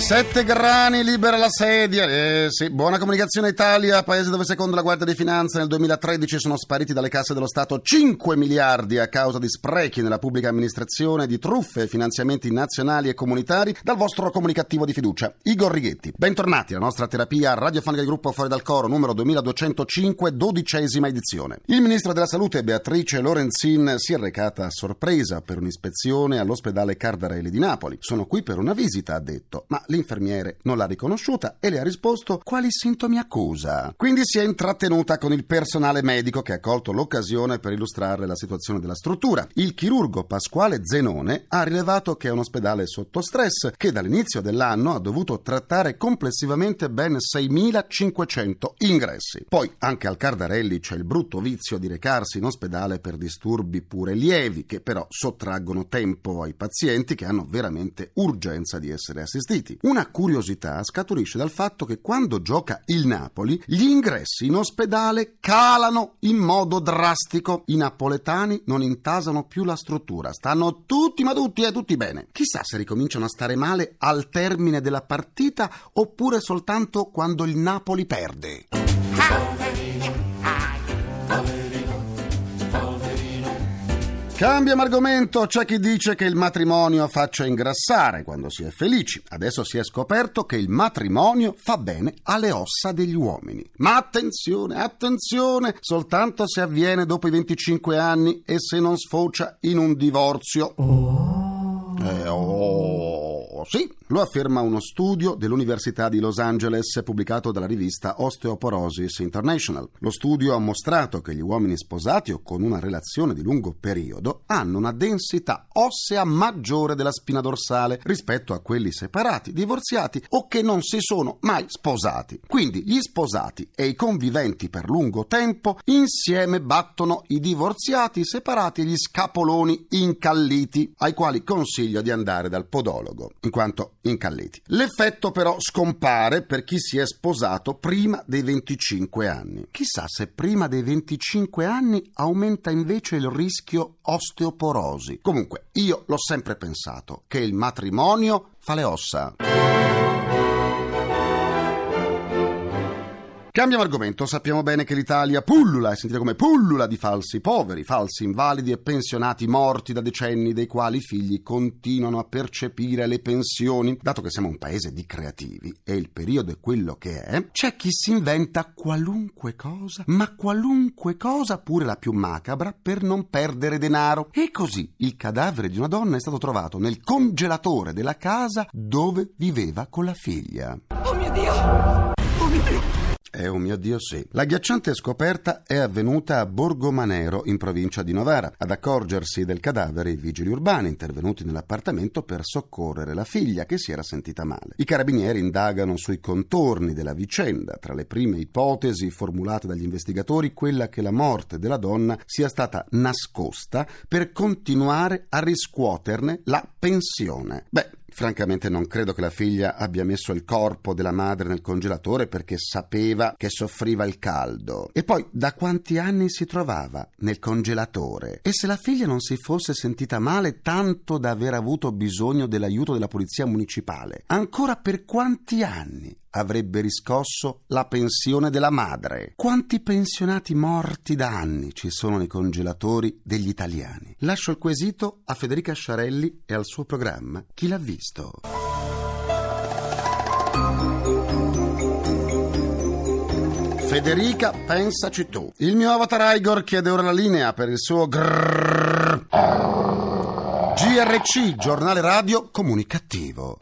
Sette grani libera la sedia. Eh, sì. Buona comunicazione Italia, paese dove secondo la Guardia di Finanza nel 2013 sono spariti dalle casse dello Stato 5 miliardi a causa di sprechi nella pubblica amministrazione, di truffe e finanziamenti nazionali e comunitari dal vostro comunicativo di fiducia, Igor Righetti. Bentornati alla nostra terapia radiofonica di gruppo Fuori dal Coro numero 2205, dodicesima edizione. Il ministro della Salute Beatrice Lorenzin si è recata a sorpresa per un'ispezione all'ospedale Cardarelli di Napoli. Sono qui per una visita, ha detto, ma l'infermiere non l'ha riconosciuta e le ha risposto quali sintomi accusa. Quindi si è intrattenuta con il personale medico che ha colto l'occasione per illustrarle la situazione della struttura. Il chirurgo Pasquale Zenone ha rilevato che è un ospedale sotto stress che dall'inizio dell'anno ha dovuto trattare complessivamente ben 6.500 ingressi. Poi anche al Cardarelli c'è il brutto vizio di recarsi in ospedale per disturbi pure lievi che però sottraggono tempo ai pazienti che hanno veramente urgenza di essere assistiti. Una curiosità scaturisce dal fatto che quando gioca il Napoli, gli ingressi in ospedale calano in modo drastico. I napoletani non intasano più la struttura, stanno tutti, ma tutti e tutti bene. Chissà se ricominciano a stare male al termine della partita oppure soltanto quando il Napoli perde. Cambiamo argomento, c'è chi dice che il matrimonio faccia ingrassare quando si è felici. Adesso si è scoperto che il matrimonio fa bene alle ossa degli uomini. Ma attenzione, attenzione, soltanto se avviene dopo i 25 anni e se non sfocia in un divorzio. Eh, oh, sì, lo afferma uno studio dell'Università di Los Angeles pubblicato dalla rivista Osteoporosis International. Lo studio ha mostrato che gli uomini sposati o con una relazione di lungo periodo hanno una densità ossea maggiore della spina dorsale rispetto a quelli separati, divorziati o che non si sono mai sposati. Quindi gli sposati e i conviventi per lungo tempo insieme battono i divorziati, separati e gli scapoloni incalliti, ai quali consiglio di andare dal podologo, in quanto incalliti. L'effetto però scompare per chi si è sposato prima dei 25 anni. Chissà se prima dei 25 anni aumenta invece il rischio osteoporosi. Comunque, io l'ho sempre pensato che il matrimonio fa le ossa. Cambiamo argomento, sappiamo bene che l'Italia pullula, e sentite come pullula di falsi poveri, falsi invalidi e pensionati morti da decenni, dei quali i figli continuano a percepire le pensioni. Dato che siamo un paese di creativi e il periodo è quello che è, c'è chi si inventa qualunque cosa, ma qualunque cosa, pure la più macabra, per non perdere denaro. E così il cadavere di una donna è stato trovato nel congelatore della casa dove viveva con la figlia. Oh mio Dio! Eh, oh mio Dio, sì. La ghiacciante scoperta è avvenuta a Borgomanero, in provincia di Novara. Ad accorgersi del cadavere i vigili urbani intervenuti nell'appartamento per soccorrere la figlia che si era sentita male. I carabinieri indagano sui contorni della vicenda. Tra le prime ipotesi formulate dagli investigatori, quella che la morte della donna sia stata nascosta per continuare a riscuoterne la pensione. Beh, Francamente non credo che la figlia abbia messo il corpo della madre nel congelatore perché sapeva che soffriva il caldo. E poi da quanti anni si trovava nel congelatore? E se la figlia non si fosse sentita male tanto da aver avuto bisogno dell'aiuto della polizia municipale, ancora per quanti anni avrebbe riscosso la pensione della madre. Quanti pensionati morti da anni ci sono nei congelatori degli italiani? Lascio il quesito a Federica Sciarelli e al suo programma Chi l'ha visto? Federica, pensaci tu. Il mio avatar Igor chiede ora la linea per il suo grrrr. GRC, giornale radio comunicativo.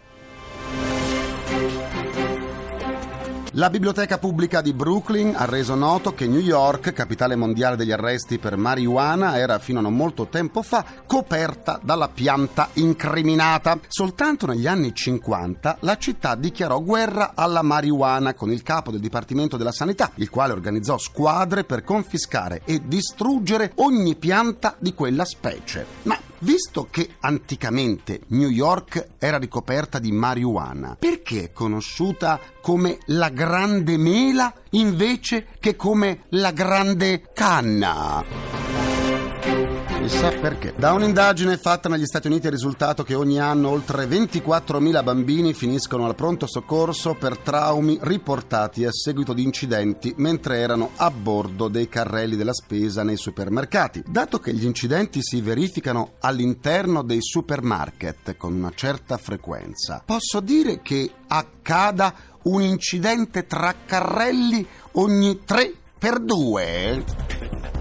La biblioteca pubblica di Brooklyn ha reso noto che New York, capitale mondiale degli arresti per marijuana, era fino a non molto tempo fa coperta dalla pianta incriminata. Soltanto negli anni 50 la città dichiarò guerra alla marijuana con il capo del Dipartimento della Sanità, il quale organizzò squadre per confiscare e distruggere ogni pianta di quella specie. Ma Visto che anticamente New York era ricoperta di marijuana, perché è conosciuta come la grande mela invece che come la grande canna? Chissà perché. Da un'indagine fatta negli Stati Uniti è risultato che ogni anno oltre 24.000 bambini finiscono al pronto soccorso per traumi riportati a seguito di incidenti mentre erano a bordo dei carrelli della spesa nei supermercati. Dato che gli incidenti si verificano all'interno dei supermarket con una certa frequenza, posso dire che accada un incidente tra carrelli ogni 3 per 2?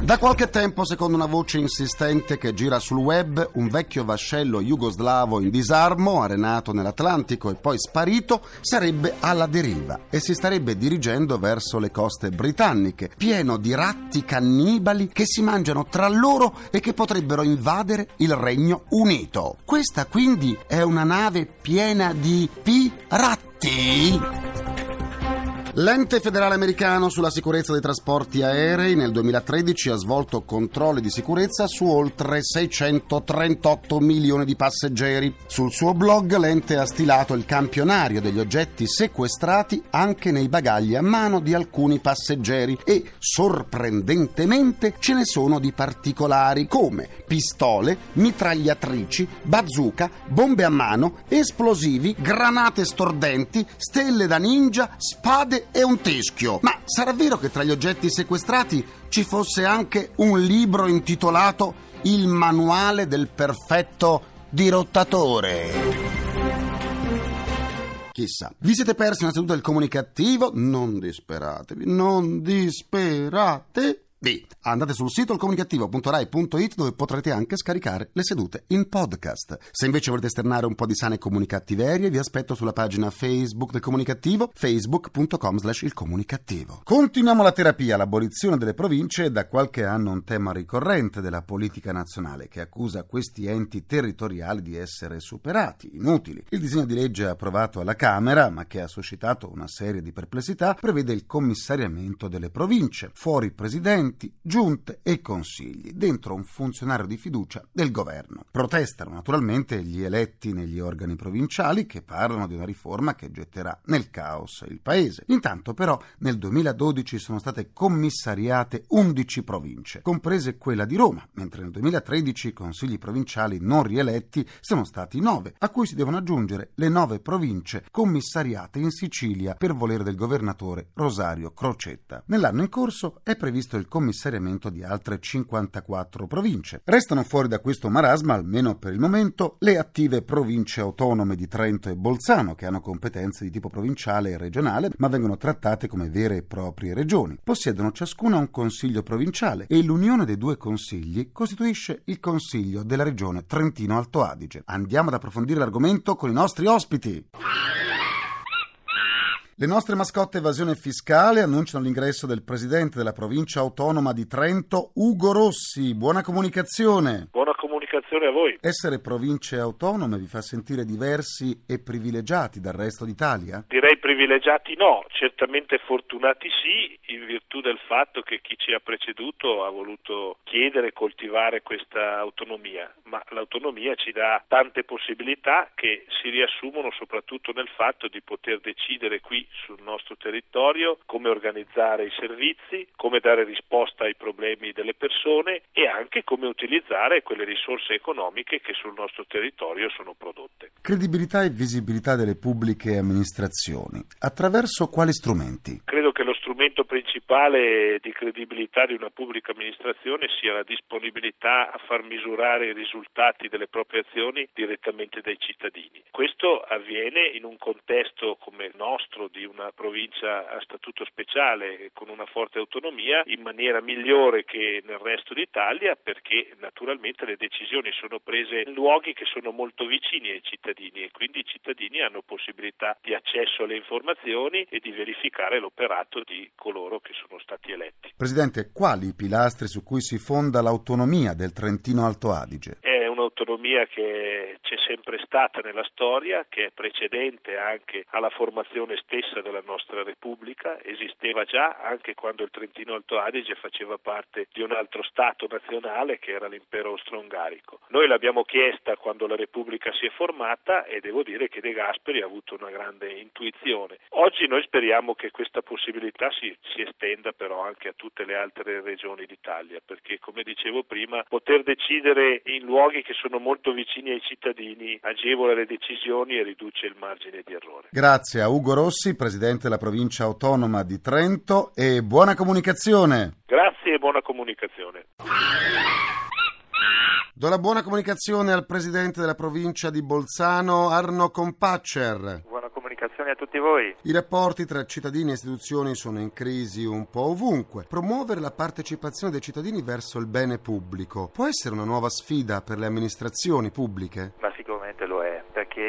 Da qualche tempo, secondo una voce insistente che gira sul web, un vecchio vascello jugoslavo in disarmo, arenato nell'Atlantico e poi sparito, sarebbe alla deriva e si starebbe dirigendo verso le coste britanniche, pieno di ratti cannibali che si mangiano tra loro e che potrebbero invadere il Regno Unito. Questa quindi è una nave piena di pirati? L'ente federale americano sulla sicurezza dei trasporti aerei nel 2013 ha svolto controlli di sicurezza su oltre 638 milioni di passeggeri. Sul suo blog l'ente ha stilato il campionario degli oggetti sequestrati anche nei bagagli a mano di alcuni passeggeri e sorprendentemente ce ne sono di particolari come pistole, mitragliatrici, bazooka, bombe a mano, esplosivi, granate stordenti, stelle da ninja, spade e un teschio. Ma sarà vero che tra gli oggetti sequestrati ci fosse anche un libro intitolato Il manuale del perfetto dirottatore? Chissà. Vi siete persi una seduta del comunicativo? Non disperatevi, non disperate. B. Andate sul sito ilcomunicativo.rai.it dove potrete anche scaricare le sedute in podcast. Se invece volete esternare un po' di sane comunicattiverie, vi aspetto sulla pagina Facebook del Comunicativo, facebook.com slash il comunicativo. Continuiamo la terapia. L'abolizione delle province è da qualche anno un tema ricorrente della politica nazionale che accusa questi enti territoriali di essere superati, inutili. Il disegno di legge approvato alla Camera, ma che ha suscitato una serie di perplessità, prevede il commissariamento delle province, fuori presidente presidenti, giunte e consigli, dentro un funzionario di fiducia del governo. Protestano naturalmente gli eletti negli organi provinciali che parlano di una riforma che getterà nel caos il paese. Intanto però nel 2012 sono state commissariate 11 province, comprese quella di Roma, mentre nel 2013 i consigli provinciali non rieletti sono stati 9, a cui si devono aggiungere le 9 province commissariate in Sicilia per volere del governatore Rosario Crocetta. Nell'anno in corso è previsto il commissariamento di altre 54 province. Restano fuori da questo marasma, almeno per il momento, le attive province autonome di Trento e Bolzano, che hanno competenze di tipo provinciale e regionale, ma vengono trattate come vere e proprie regioni. Possiedono ciascuna un consiglio provinciale e l'unione dei due consigli costituisce il consiglio della regione Trentino-Alto Adige. Andiamo ad approfondire l'argomento con i nostri ospiti. Le nostre mascotte evasione fiscale annunciano l'ingresso del presidente della provincia autonoma di Trento, Ugo Rossi. Buona comunicazione. Buona comunicazione a voi. Essere province autonome vi fa sentire diversi e privilegiati dal resto d'Italia? Direi privilegiati no, certamente fortunati sì, in virtù del fatto che chi ci ha preceduto ha voluto chiedere e coltivare questa autonomia, ma l'autonomia ci dà tante possibilità che si riassumono soprattutto nel fatto di poter decidere qui sul nostro territorio, come organizzare i servizi, come dare risposta ai problemi delle persone e anche come utilizzare quelle risorse economiche che sul nostro territorio sono prodotte. Credibilità e visibilità delle pubbliche amministrazioni. Attraverso quali strumenti? Credo che lo strumento principale di credibilità di una pubblica amministrazione sia la disponibilità a far misurare i risultati delle proprie azioni direttamente dai cittadini. Questo avviene in un contesto come il nostro di una provincia a statuto speciale con una forte autonomia in maniera migliore che nel resto d'Italia perché naturalmente le decisioni sono prese in luoghi che sono molto vicini ai cittadini e quindi i cittadini hanno possibilità di accesso alle informazioni e di verificare l'operato di coloro che sono stati eletti. Presidente, quali i pilastri su cui si fonda l'autonomia del Trentino Alto Adige? È un'autonomia che c'è sempre stata nella storia, che è precedente anche alla formazione stessa della nostra Repubblica, esisteva già anche quando il Trentino Alto Adige faceva parte di un altro Stato nazionale che era l'impero austro-ungarico. Noi l'abbiamo chiesta quando la Repubblica si è formata e devo dire che De Gasperi ha avuto una grande intuizione. Oggi noi speriamo che questa possibilità si, si estenda però anche a tutte le altre regioni d'Italia, perché come dicevo prima, poter decidere in luoghi che sono molto vicini ai cittadini agevola le decisioni e riduce il margine di errore. Grazie a Ugo Rossi, Presidente della Provincia Autonoma di Trento e buona comunicazione. Grazie e buona comunicazione. Do la buona comunicazione al Presidente della Provincia di Bolzano, Arno Compaccer. Comunicazione a tutti voi. I rapporti tra cittadini e istituzioni sono in crisi un po' ovunque. Promuovere la partecipazione dei cittadini verso il bene pubblico può essere una nuova sfida per le amministrazioni pubbliche? Ma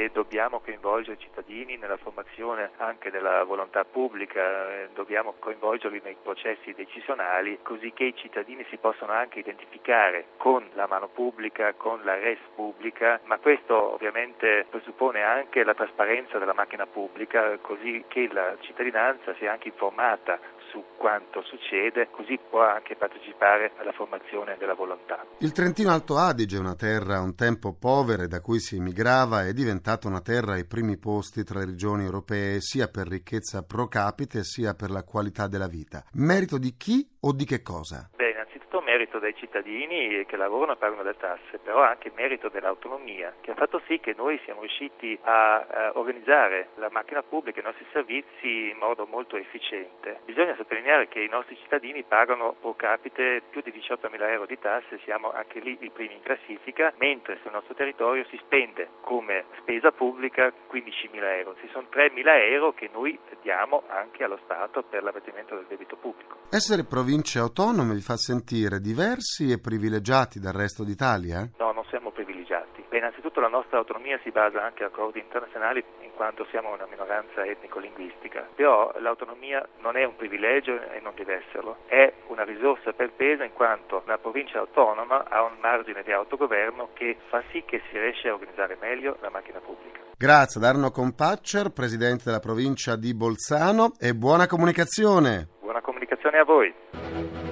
dobbiamo coinvolgere i cittadini nella formazione anche della volontà pubblica, eh, dobbiamo coinvolgerli nei processi decisionali, così che i cittadini si possano anche identificare con la mano pubblica, con la res pubblica, ma questo ovviamente presuppone anche la trasparenza della macchina pubblica, così che la cittadinanza sia anche informata su quanto succede, così può anche partecipare alla formazione della volontà. Il Trentino Alto Adige, una terra un tempo povera e da cui si emigrava, è diventata una terra ai primi posti tra le regioni europee sia per ricchezza pro capite sia per la qualità della vita. Merito di chi o di che cosa? Beh, innanzitutto merito dei cittadini che lavorano e pagano le tasse, però anche merito dell'autonomia, che ha fatto sì che noi siamo riusciti a, a organizzare la macchina pubblica e i nostri servizi in modo molto efficiente. Bisogna sottolineare che i nostri cittadini pagano pro capite più di 18 mila euro di tasse, siamo anche lì i primi in classifica, mentre sul nostro territorio si spende come spesa pubblica 15 mila euro. Ci sono 3 mila euro che noi diamo anche allo Stato per l'abbattimento del debito pubblico. Essere province autonome vi fa sentire diversi e privilegiati dal resto d'Italia? No, non siamo privilegiati. Beh, innanzitutto la nostra autonomia si basa anche a accordi internazionali in quanto siamo una minoranza etnico-linguistica, però l'autonomia non è un privilegio e non deve esserlo, è una risorsa per peso in quanto la provincia autonoma ha un margine di autogoverno che fa sì che si riesce a organizzare meglio la macchina pubblica. Grazie ad Arno Compaccer, Presidente della Provincia di Bolzano e buona comunicazione. Buona comunicazione a voi.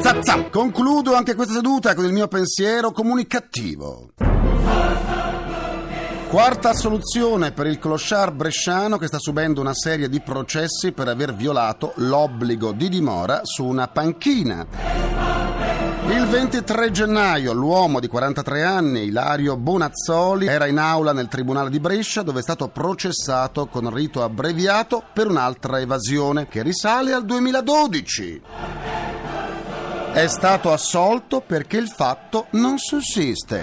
Zazza! Concludo anche questa seduta con il mio pensiero comunicativo. Quarta soluzione per il clochard bresciano che sta subendo una serie di processi per aver violato l'obbligo di dimora su una panchina. Il 23 gennaio l'uomo di 43 anni, Ilario Bonazzoli, era in aula nel Tribunale di Brescia dove è stato processato con rito abbreviato per un'altra evasione che risale al 2012. È stato assolto perché il fatto non sussiste.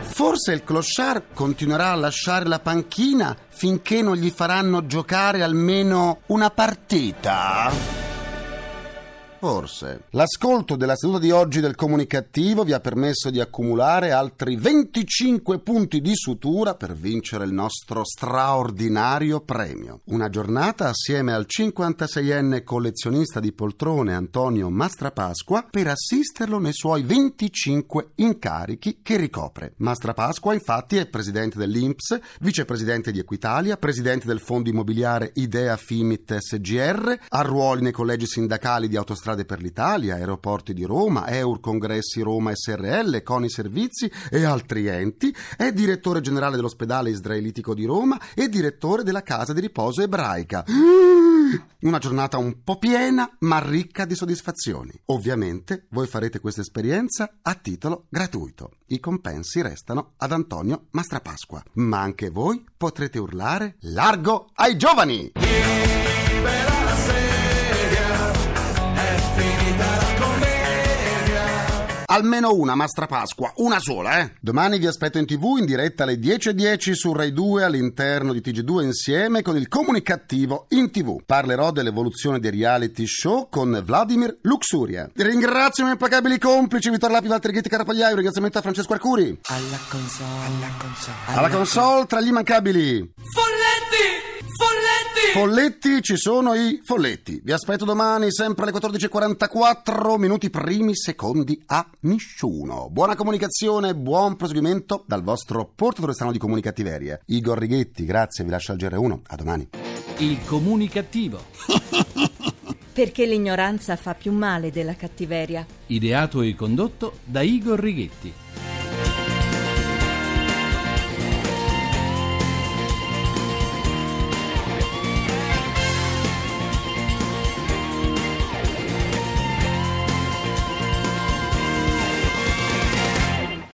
Forse il clochard continuerà a lasciare la panchina finché non gli faranno giocare almeno una partita. Forse. L'ascolto della seduta di oggi del comunicativo vi ha permesso di accumulare altri 25 punti di sutura per vincere il nostro straordinario premio. Una giornata assieme al 56enne collezionista di poltrone Antonio Mastrapasqua per assisterlo nei suoi 25 incarichi che ricopre. Mastrapasqua infatti è presidente dell'Inps, vicepresidente di Equitalia, presidente del fondo immobiliare Idea Fimit SGR, ha ruoli nei collegi sindacali di autostrade per l'Italia, Aeroporti di Roma, Eur Congressi Roma SRL, Coni Servizi e altri enti, è direttore generale dell'ospedale israelitico di Roma e direttore della casa di riposo ebraica. Una giornata un po' piena, ma ricca di soddisfazioni. Ovviamente voi farete questa esperienza a titolo gratuito. I compensi restano ad Antonio Mastrapasqua. Ma anche voi potrete urlare largo ai giovani! Libera almeno una Mastra Pasqua, una sola, eh. Domani vi aspetto in tv in diretta alle 10.10 su Rai 2 all'interno di TG2 insieme con il comunicativo in tv. Parlerò dell'evoluzione dei reality show con Vladimir Luxuria. Ringrazio i miei implacabili complici Vittorio Lapi, Valtteri Ghetti Carapagliaio, ringraziamento a Francesco Arcuri. Alla console, alla console. Alla console tra gli immancabili. Folletti! Folletti! Folletti, ci sono i folletti. Vi aspetto domani, sempre alle 14.44, minuti primi, secondi a nessuno. Buona comunicazione, buon proseguimento dal vostro portatore strano di comunicattiveria. Igor Righetti, grazie, vi lascio al GR1. A domani. Il comunicativo. Perché l'ignoranza fa più male della cattiveria. Ideato e condotto da Igor Righetti.